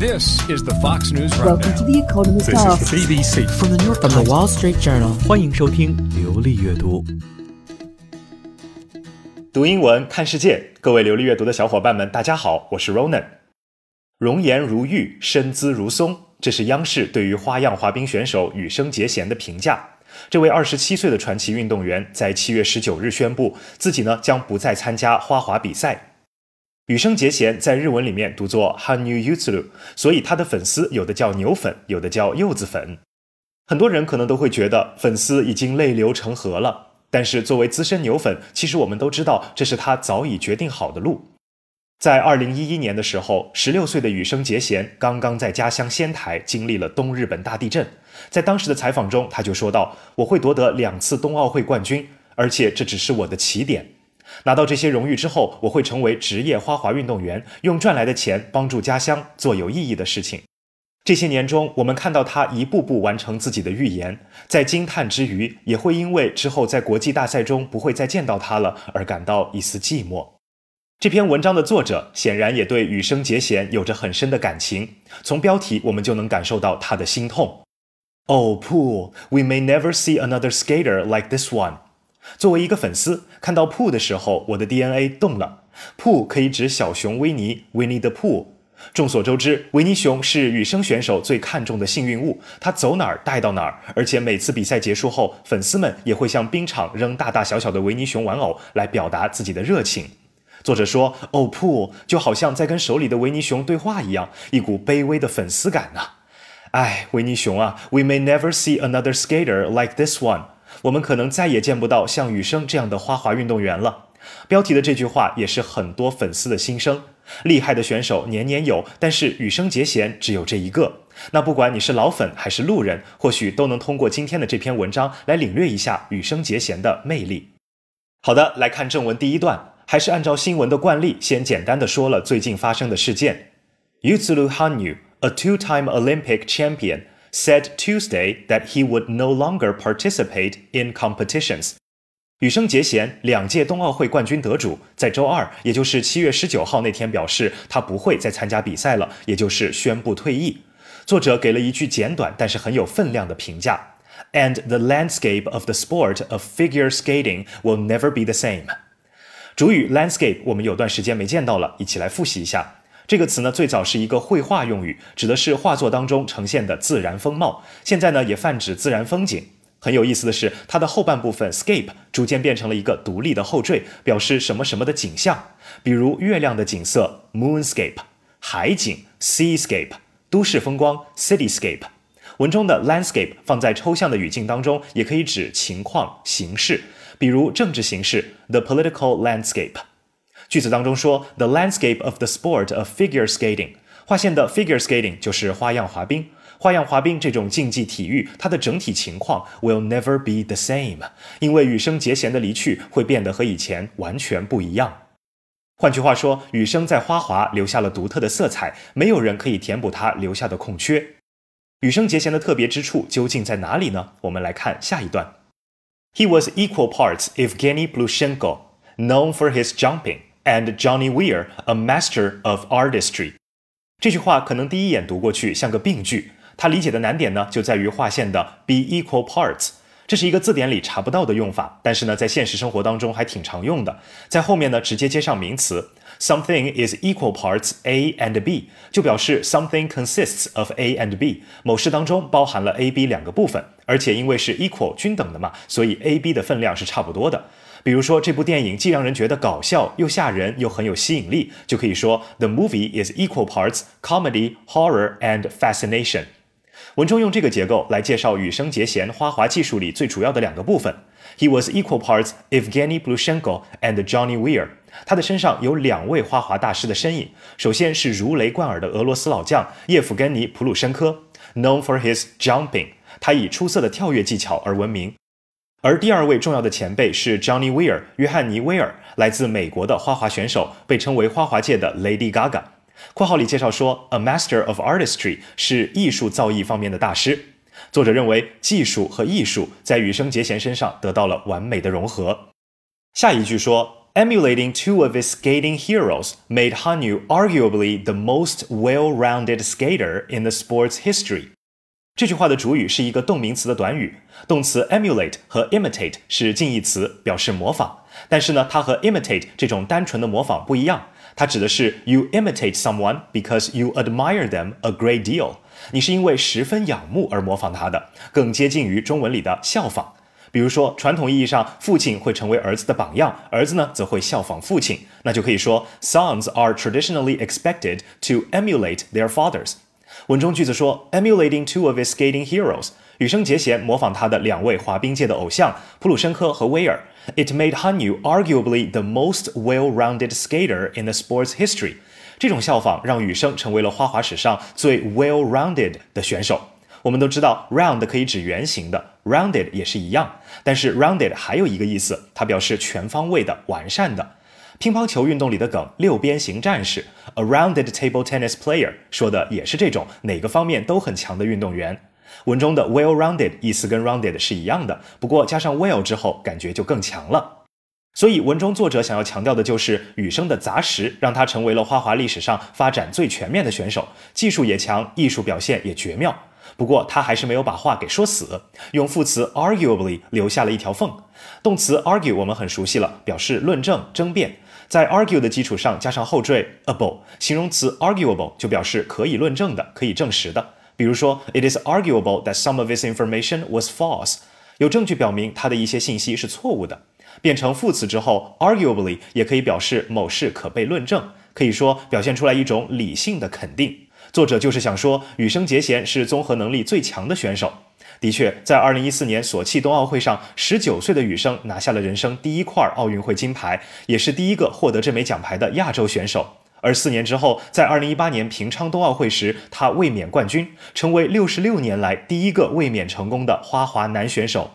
This is the Fox News Welcome to the Economist This is Ask. the BBC. From the New York From the Wall Street Journal. 欢迎收听流利阅读。读英文看世界，各位流利阅读的小伙伴们，大家好，我是 Ronan。容颜如玉，身姿如松，这是央视对于花样滑冰选手羽生结弦的评价。这位二十七岁的传奇运动员在七月十九日宣布，自己呢将不再参加花滑比赛。羽生结弦在日文里面读作 Hanyu Yutsuru，所以他的粉丝有的叫牛粉，有的叫柚子粉。很多人可能都会觉得粉丝已经泪流成河了，但是作为资深牛粉，其实我们都知道这是他早已决定好的路。在二零一一年的时候，十六岁的羽生结弦刚刚在家乡仙台经历了东日本大地震，在当时的采访中，他就说到：“我会夺得两次冬奥会冠军，而且这只是我的起点。拿到这些荣誉之后，我会成为职业花滑运动员，用赚来的钱帮助家乡做有意义的事情。”这些年中，我们看到他一步步完成自己的预言，在惊叹之余，也会因为之后在国际大赛中不会再见到他了而感到一丝寂寞。这篇文章的作者显然也对羽生结弦有着很深的感情，从标题我们就能感受到他的心痛。Oh, pool, we may never see another skater like this one. 作为一个粉丝，看到 Pooh 的时候，我的 DNA 动了。Pooh 可以指小熊维尼，Winnie the Pooh。众所周知，维尼熊是羽生选手最看重的幸运物，他走哪儿带到哪儿，而且每次比赛结束后，粉丝们也会向冰场扔大大小小的维尼熊玩偶来表达自己的热情。作者说：“哦，噗，就好像在跟手里的维尼熊对话一样，一股卑微的粉丝感呐、哎，维尼熊啊，We may never see another skater like this one。我们可能再也见不到像羽生这样的花滑运动员了。标题的这句话也是很多粉丝的心声。厉害的选手年年有，但是羽生结弦只有这一个。那不管你是老粉还是路人，或许都能通过今天的这篇文章来领略一下羽生结弦的魅力。好的，来看正文第一段，还是按照新闻的惯例，先简单的说了最近发生的事件。Yutsuru Hanyu, a two-time Olympic champion, said Tuesday that he would no longer participate in competitions. 羽生结弦，两届冬奥会冠军得主，在周二，也就是七月十九号那天表示，他不会再参加比赛了，也就是宣布退役。作者给了一句简短但是很有分量的评价：And the landscape of the sport of figure skating will never be the same。主语 landscape 我们有段时间没见到了，一起来复习一下。这个词呢，最早是一个绘画用语，指的是画作当中呈现的自然风貌。现在呢，也泛指自然风景。很有意思的是，它的后半部分 scape 逐渐变成了一个独立的后缀，表示什么什么的景象，比如月亮的景色 moonscape、海景 seascape、都市风光 cityscape。文中的 landscape 放在抽象的语境当中，也可以指情况、形势，比如政治形势 the political landscape。句子当中说 the landscape of the sport of figure skating，划线的 figure skating 就是花样滑冰。花样滑冰这种竞技体育，它的整体情况 will never be the same，因为羽生结弦的离去会变得和以前完全不一样。换句话说，羽生在花滑留下了独特的色彩，没有人可以填补他留下的空缺。羽生结弦的特别之处究竟在哪里呢？我们来看下一段。He was equal parts Evgeny Plushenko, known for his jumping, and Johnny Weir, a master of artistry。这句话可能第一眼读过去像个病句。他理解的难点呢，就在于划线的 be equal parts，这是一个字典里查不到的用法，但是呢，在现实生活当中还挺常用的。在后面呢，直接接上名词，something is equal parts A and B，就表示 something consists of A and B，某事当中包含了 A、B 两个部分，而且因为是 equal 均等的嘛，所以 A、B 的分量是差不多的。比如说，这部电影既让人觉得搞笑，又吓人，又很有吸引力，就可以说 The movie is equal parts comedy, horror and fascination。文中用这个结构来介绍羽生结弦花滑技术里最主要的两个部分。He was equal parts Evgeny Blushenko and Johnny Weir。他的身上有两位花滑大师的身影。首先是如雷贯耳的俄罗斯老将叶甫根尼·普鲁申科，known for his jumping，他以出色的跳跃技巧而闻名。而第二位重要的前辈是 Johnny Weir，约翰尼·威尔，来自美国的花滑选手，被称为花滑界的 Lady Gaga。括号里介绍说，a master of artistry 是艺术造诣方面的大师。作者认为，技术和艺术在羽生结弦身上得到了完美的融合。下一句说 Emulating two of his skating heroes made Han Yu arguably the most well-rounded skater in the sport's history. 这句话的主语是一个动名词的短语，动词 emulate 和 imitate 是近义词，表示模仿。但是呢，它和 imitate 这种单纯的模仿不一样，它指的是 you imitate someone because you admire them a great deal。你是因为十分仰慕而模仿他的，更接近于中文里的效仿。比如说，传统意义上，父亲会成为儿子的榜样，儿子呢则会效仿父亲，那就可以说 sons are traditionally expected to emulate their fathers。文中句子说，emulating two of his skating heroes，羽生结弦模仿他的两位滑冰界的偶像普鲁申科和威尔。It made Han Yu arguably the most well-rounded skater in the sport's history。这种效仿让羽生成为了花滑史上最 well-rounded 的选手。我们都知道，round 可以指圆形的，rounded 也是一样。但是 rounded 还有一个意思，它表示全方位的、完善的。乒乓球运动里的梗“六边形战士 ”，a rounded table tennis player，说的也是这种哪个方面都很强的运动员。文中的 well-rounded 意思跟 rounded 是一样的，不过加上 well 之后，感觉就更强了。所以文中作者想要强调的就是羽生的杂食，让他成为了花滑历史上发展最全面的选手，技术也强，艺术表现也绝妙。不过他还是没有把话给说死，用副词 arguably 留下了一条缝。动词 argue 我们很熟悉了，表示论证、争辩。在 argue 的基础上加上后缀 able，形容词 arguable 就表示可以论证的、可以证实的。比如说，It is arguable that some of this information was false。有证据表明他的一些信息是错误的。变成副词之后，arguably 也可以表示某事可被论证，可以说表现出来一种理性的肯定。作者就是想说，羽生结弦是综合能力最强的选手。的确，在二零一四年索契冬奥会上，十九岁的羽生拿下了人生第一块奥运会金牌，也是第一个获得这枚奖牌的亚洲选手。而四年之后，在二零一八年平昌冬奥会时，他卫冕冠军，成为六十六年来第一个卫冕成功的花滑男选手。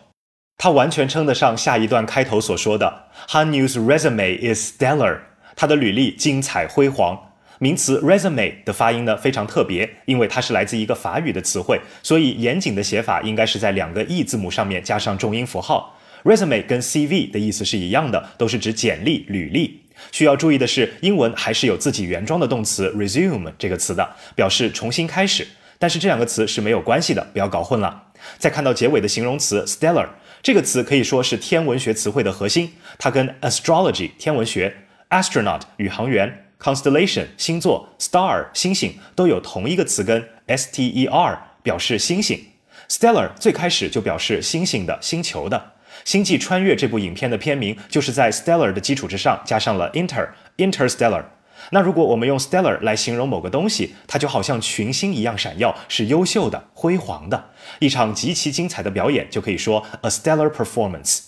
他完全称得上下一段开头所说的：“Han Yu's resume is stellar。”他的履历精彩辉煌。名词 resume 的发音呢非常特别，因为它是来自一个法语的词汇，所以严谨的写法应该是在两个 e 字母上面加上重音符号。resume 跟 CV 的意思是一样的，都是指简历、履历。需要注意的是，英文还是有自己原装的动词 resume 这个词的，表示重新开始。但是这两个词是没有关系的，不要搞混了。再看到结尾的形容词 stellar 这个词，可以说是天文学词汇的核心，它跟 astrology 天文学、astronaut 宇航员。Constellation 星座，star 星星都有同一个词根 s t e r 表示星星。Stellar 最开始就表示星星的、星球的。《星际穿越》这部影片的片名就是在 stellar 的基础之上加上了 inter，interstellar。那如果我们用 stellar 来形容某个东西，它就好像群星一样闪耀，是优秀的、辉煌的。一场极其精彩的表演就可以说 a stellar performance。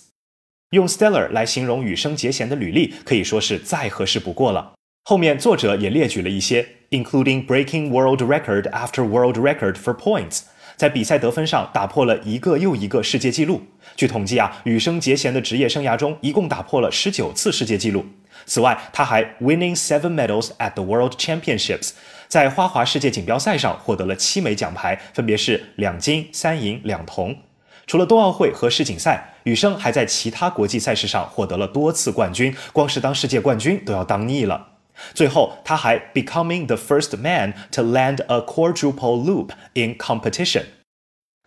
用 stellar 来形容羽生结弦的履历，可以说是再合适不过了。后面作者也列举了一些，including breaking world record after world record for points，在比赛得分上打破了一个又一个世界纪录。据统计啊，羽生结弦的职业生涯中一共打破了十九次世界纪录。此外，他还 winning seven medals at the World Championships，在花滑世界锦标赛上获得了七枚奖牌，分别是两金、三银、两铜。除了冬奥会和世锦赛，羽生还在其他国际赛事上获得了多次冠军，光是当世界冠军都要当腻了。最后，他还 becoming the first man to land a quadruple loop in competition。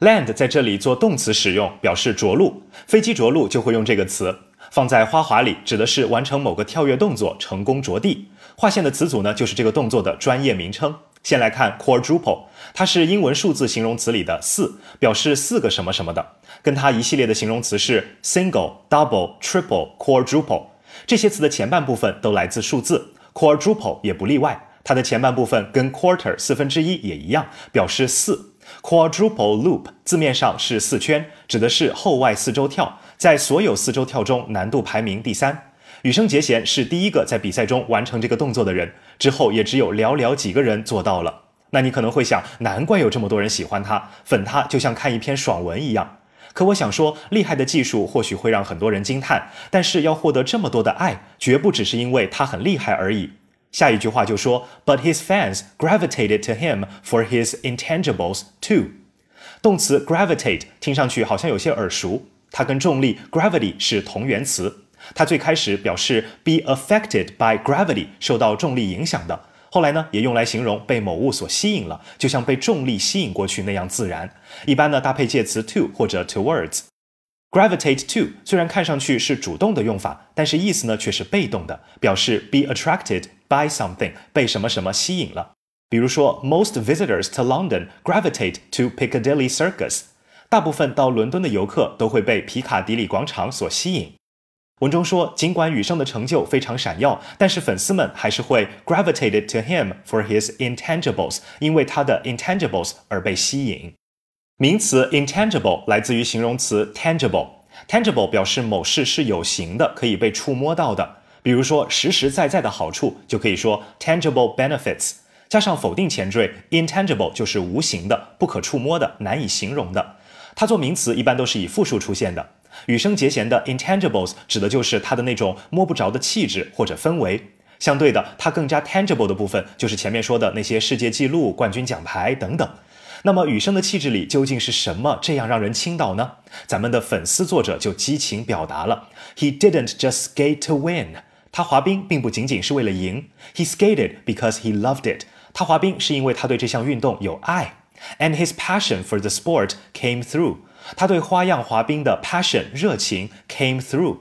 land 在这里做动词使用，表示着陆。飞机着陆就会用这个词，放在花滑里指的是完成某个跳跃动作成功着地。划线的词组呢，就是这个动作的专业名称。先来看 quadruple，它是英文数字形容词里的四，表示四个什么什么的。跟它一系列的形容词是 single、double、triple、quadruple，这些词的前半部分都来自数字。Quadruple 也不例外，它的前半部分跟 quarter 四分之一也一样，表示四。Quadruple loop 字面上是四圈，指的是后外四周跳，在所有四周跳中难度排名第三。羽生结弦是第一个在比赛中完成这个动作的人，之后也只有寥寥几个人做到了。那你可能会想，难怪有这么多人喜欢他，粉他就像看一篇爽文一样。可我想说，厉害的技术或许会让很多人惊叹，但是要获得这么多的爱，绝不只是因为他很厉害而已。下一句话就说，But his fans gravitated to him for his intangibles too。动词 gravitate 听上去好像有些耳熟，它跟重力 gravity 是同源词。它最开始表示 be affected by gravity，受到重力影响的。后来呢，也用来形容被某物所吸引了，就像被重力吸引过去那样自然。一般呢，搭配介词 to 或者 towards。gravitate to 虽然看上去是主动的用法，但是意思呢却是被动的，表示 be attracted by something，被什么什么吸引了。比如说，most visitors to London gravitate to Piccadilly Circus。大部分到伦敦的游客都会被皮卡迪里广场所吸引。文中说，尽管羽生的成就非常闪耀，但是粉丝们还是会 gravitated to him for his intangibles，因为他的 intangibles 而被吸引。名词 intangible 来自于形容词 tangible，tangible 表示某事是有形的，可以被触摸到的。比如说实实在在的好处，就可以说 tangible benefits。加上否定前缀 intangible 就是无形的、不可触摸的、难以形容的。它做名词一般都是以复数出现的。羽生结弦的 intangibles 指的就是他的那种摸不着的气质或者氛围。相对的，他更加 tangible 的部分就是前面说的那些世界纪录、冠军奖牌等等。那么羽生的气质里究竟是什么这样让人倾倒呢？咱们的粉丝作者就激情表达了：He didn't just skate to win。他滑冰并不仅仅是为了赢，He skated because he loved it。他滑冰是因为他对这项运动有爱。And his passion for the sport came through。他对花样滑冰的 passion 热情 came through。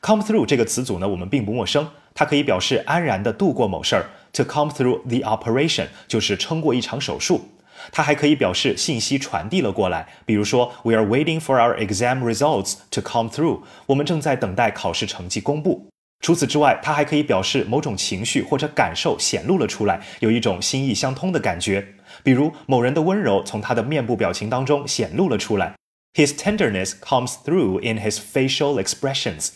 come through 这个词组呢，我们并不陌生，它可以表示安然的度过某事儿。To come through the operation 就是撑过一场手术。它还可以表示信息传递了过来，比如说 We are waiting for our exam results to come through。我们正在等待考试成绩公布。除此之外，它还可以表示某种情绪或者感受显露了出来，有一种心意相通的感觉。比如某人的温柔从他的面部表情当中显露了出来 ，His tenderness comes through in his facial expressions。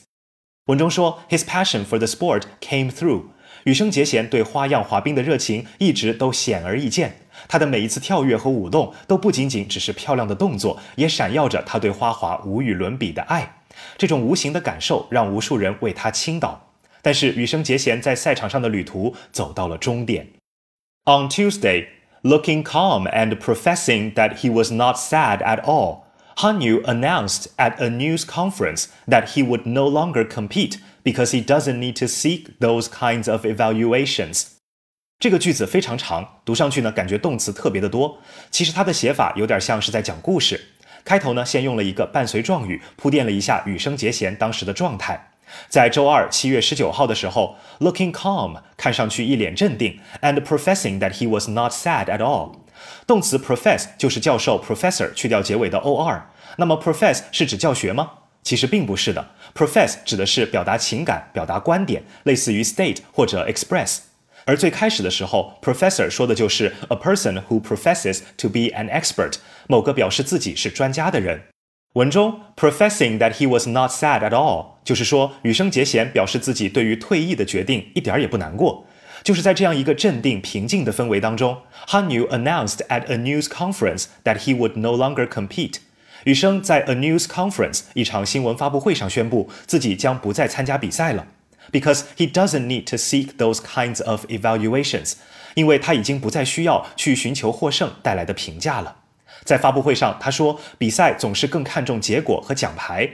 文中说，His passion for the sport came through。羽生结弦对花样滑冰的热情一直都显而易见，他的每一次跳跃和舞动都不仅仅只是漂亮的动作，也闪耀着他对花滑无与伦比的爱。这种无形的感受让无数人为他倾倒。但是羽生结弦在赛场上的旅途走到了终点。On Tuesday。Looking calm and professing that he was not sad at all, Han Yu announced at a news conference that he would no longer compete because he doesn't need to seek those kinds of evaluations. 这个句子非常长，读上去呢，感觉动词特别的多。其实它的写法有点像是在讲故事。开头呢，先用了一个伴随状语，铺垫了一下羽生结弦当时的状态。在周二七月十九号的时候，looking calm，看上去一脸镇定，and professing that he was not sad at all。 动词 profess 就是教授 professor 去掉结尾的 or。那么 profess 是指教学吗？其实并不是的。profess 指的是表达情感、表达观点，类似于 state 或者 express。而最开始的时候，professor 说的就是 a person who professes to be an expert，某个表示自己是专家的人。文中 professing that he was not sad at all，就是说羽生结弦表示自己对于退役的决定一点也不难过。就是在这样一个镇定平静的氛围当中，Han Yu announced at a news conference that he would no longer compete。羽生在 a news conference 一场新闻发布会上宣布自己将不再参加比赛了，because he doesn't need to seek those kinds of evaluations，因为他已经不再需要去寻求获胜带来的评价了。在发布会上，他说：“比赛总是更看重结果和奖牌，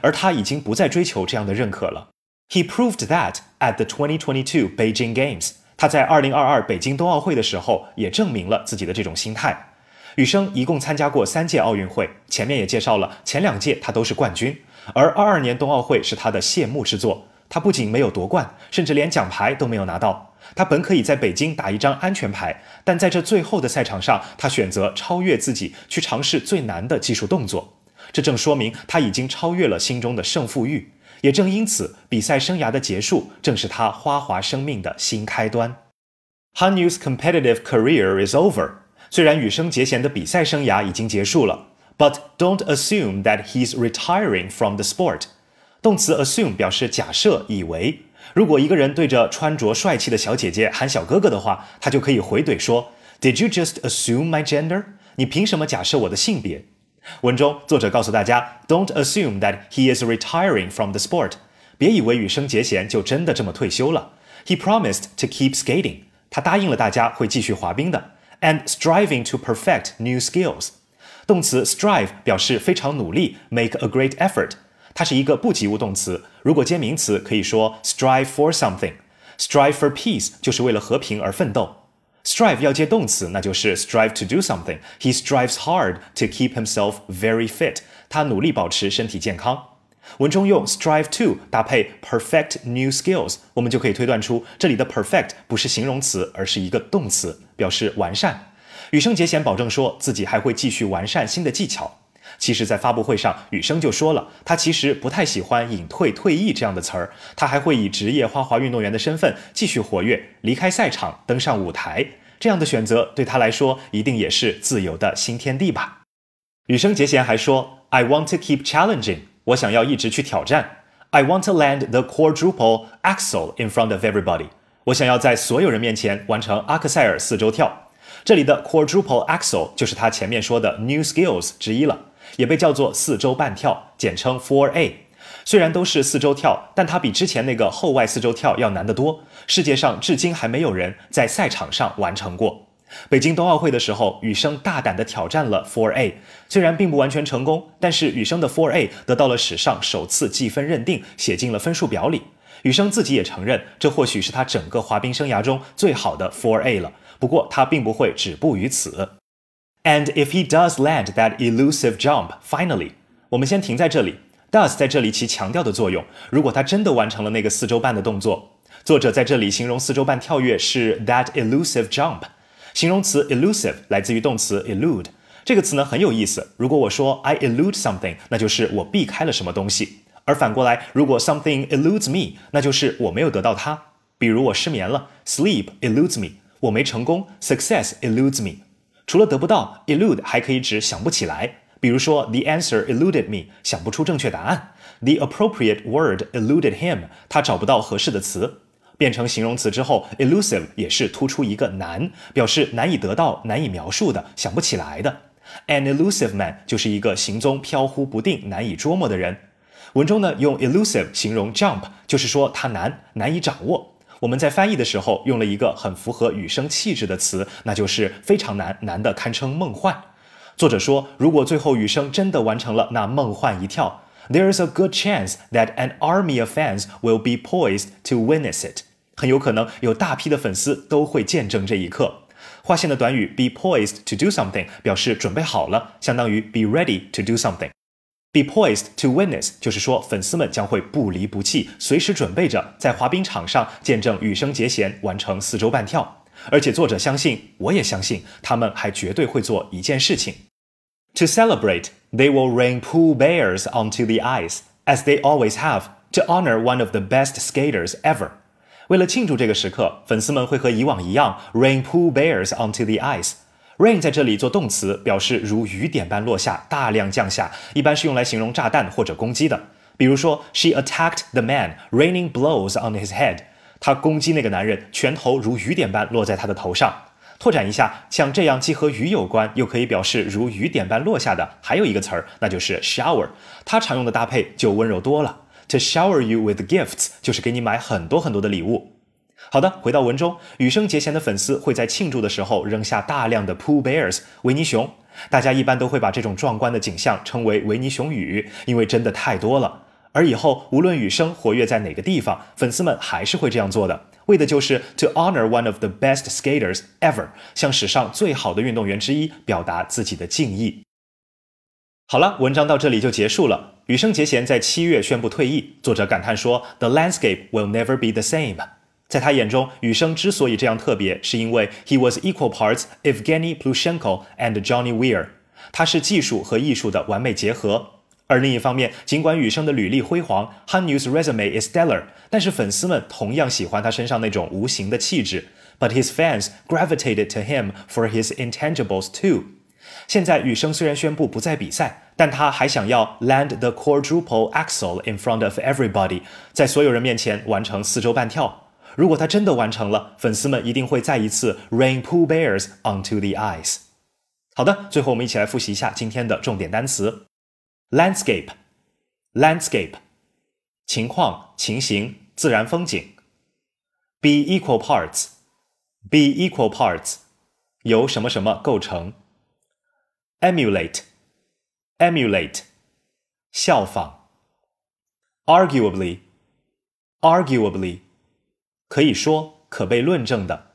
而他已经不再追求这样的认可了。” He proved that at the 2022 Beijing Games。他在2022北京冬奥会的时候也证明了自己的这种心态。羽生一共参加过三届奥运会，前面也介绍了，前两届他都是冠军，而22年冬奥会是他的谢幕之作。他不仅没有夺冠，甚至连奖牌都没有拿到。他本可以在北京打一张安全牌，但在这最后的赛场上，他选择超越自己，去尝试最难的技术动作。这正说明他已经超越了心中的胜负欲。也正因此，比赛生涯的结束正是他花滑生命的新开端。Han Yu's competitive career is over。虽然羽生结弦的比赛生涯已经结束了，but don't assume that he's retiring from the sport。动词 assume 表示假设、以为。如果一个人对着穿着帅气的小姐姐喊小哥哥的话，他就可以回怼说：“Did you just assume my gender？你凭什么假设我的性别？”文中作者告诉大家：“Don't assume that he is retiring from the sport。别以为羽生结弦就真的这么退休了。He promised to keep skating。他答应了大家会继续滑冰的。And striving to perfect new skills。动词 strive 表示非常努力，make a great effort。 它是一个不及物动词。如果接名词，可以说 strive for something。strive for peace 就是为了和平而奋斗。 Strive 要接动词，那就是 strive to do something。He strives hard to keep himself very fit。他努力保持身体健康。文中用 strive to 搭配 perfect new skills，我们就可以推断出这里的 perfect 不是形容词，而是一个动词，表示完善。羽生结弦保证说自己还会继续完善新的技巧。其实，在发布会上，羽生就说了，他其实不太喜欢“隐退”“退役”这样的词儿，他还会以职业花滑运动员的身份继续活跃，离开赛场，登上舞台。这样的选择对他来说，一定也是自由的新天地吧。羽生结弦还说：“I want to keep challenging，我想要一直去挑战。I want to land the quadruple axle in front of everybody，我想要在所有人面前完成阿克塞尔四周跳。这里的 quadruple axle 就是他前面说的 new skills 之一了。”也被叫做四周半跳，简称 Four A。虽然都是四周跳，但它比之前那个后外四周跳要难得多。世界上至今还没有人在赛场上完成过。北京冬奥会的时候，羽生大胆地挑战了 Four A，虽然并不完全成功，但是羽生的 Four A 得到了史上首次计分认定，写进了分数表里。羽生自己也承认，这或许是他整个滑冰生涯中最好的 Four A 了。不过他并不会止步于此。And if he does land that elusive jump, finally，我们先停在这里。Does 在这里起强调的作用。如果他真的完成了那个四周半的动作，作者在这里形容四周半跳跃是 that elusive jump。形容词 elusive 来自于动词 elude。这个词呢很有意思。如果我说 I elude something，那就是我避开了什么东西。而反过来，如果 something eludes me，那就是我没有得到它。比如我失眠了，sleep eludes me，我没成功，success eludes me。除了得不到，elude 还可以指想不起来。比如说，the answer eluded me，想不出正确答案。The appropriate word eluded him，他找不到合适的词。变成形容词之后，elusive 也是突出一个难，表示难以得到、难以描述的、想不起来的。An elusive man 就是一个行踪飘忽不定、难以捉摸的人。文中呢用 elusive 形容 jump，就是说它难、难以掌握。我们在翻译的时候用了一个很符合雨声气质的词，那就是非常难，难的堪称梦幻。作者说，如果最后雨生真的完成了那梦幻一跳，There is a good chance that an army of fans will be poised to witness it。很有可能有大批的粉丝都会见证这一刻。划线的短语 be poised to do something 表示准备好了，相当于 be ready to do something。Be poised to witness，就是说粉丝们将会不离不弃，随时准备着在滑冰场上见证羽生结弦完成四周半跳。而且作者相信，我也相信，他们还绝对会做一件事情。To celebrate, they will rain pool bears onto the ice, as they always have, to honor one of the best skaters ever. 为了庆祝这个时刻，粉丝们会和以往一样 rain pool bears onto the ice。 Rain 在这里做动词，表示如雨点般落下，大量降下，一般是用来形容炸弹或者攻击的。比如说，She attacked the man, raining blows on his head。她攻击那个男人，拳头如雨点般落在他的头上。拓展一下，像这样既和雨有关，又可以表示如雨点般落下的，还有一个词儿，那就是 shower。它常用的搭配就温柔多了。To shower you with gifts，就是给你买很多很多的礼物。好的，回到文中，羽生结弦的粉丝会在庆祝的时候扔下大量的 pool bears 维尼熊，大家一般都会把这种壮观的景象称为维尼熊雨，因为真的太多了。而以后无论羽生活跃在哪个地方，粉丝们还是会这样做的，为的就是 to honor one of the best skaters ever，向史上最好的运动员之一表达自己的敬意。好了，文章到这里就结束了。羽生结弦在七月宣布退役，作者感叹说：“The landscape will never be the same。”在他眼中，羽生之所以这样特别，是因为 he was equal parts Evgeny Plushenko and Johnny Weir，他是技术和艺术的完美结合。而另一方面，尽管羽生的履历辉煌，Han Yu's resume is stellar，但是粉丝们同样喜欢他身上那种无形的气质。But his fans gravitated to him for his intangibles too。现在羽生虽然宣布不再比赛，但他还想要 land the quadruple axel in front of everybody，在所有人面前完成四周半跳。 如果他真的完成了，粉丝们一定会再一次 rain pool bears onto the ice。好的，最后我们一起来复习一下今天的重点单词：landscape，landscape，情况、情形、自然风景；be equal parts，be equal parts，由什么什么构成；emulate，emulate，效仿 arguably，arguably， 可以说可被论证的。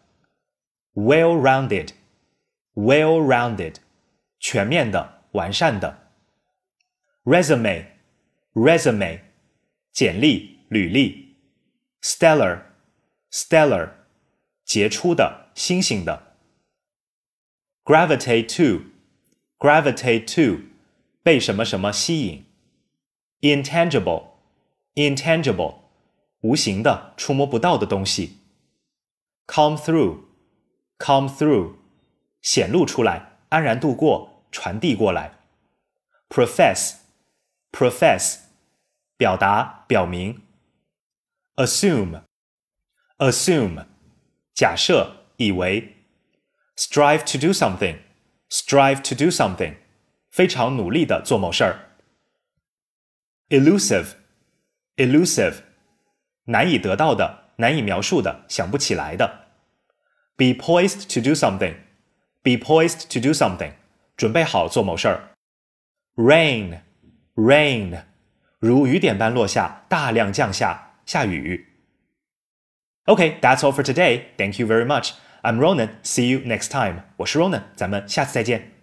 well-rounded，well-rounded，全面的、完善的。resume，resume，简历、履历。stellar，stellar，杰出的、星星的。gravitate to，gravitate to，被什么什么吸引。intangible，intangible， 无形的、触摸不到的东西。come through，come through，显露出来，安然度过，传递过来。profess，profess，表达、表明。assume，assume，假设、以为。strive to do something，strive to do something，非常努力的做某事儿。elusive，elusive， 难以得到的、难以描述的、想不起来的。be poised to do something，be poised to do something，准备好做某事儿。rain，rain，如雨点般落下，大量降下，下雨。Okay, that's all for today. Thank you very much. I'm Ronan. See you next time. 我是 Ronan，咱们下次再见。